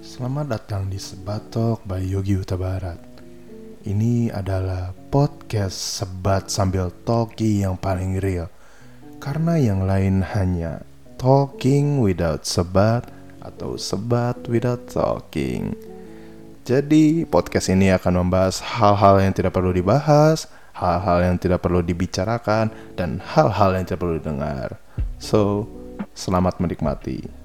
Selamat datang di Sebatok by Yogi Huta Barat. Ini adalah podcast sebat sambil talkie yang paling real. Karena yang lain hanya talking without sebat atau sebat without talking. Jadi podcast ini akan membahas hal-hal yang tidak perlu dibahas, hal-hal yang tidak perlu dibicarakan, dan hal-hal yang tidak perlu didengar. So, selamat menikmati.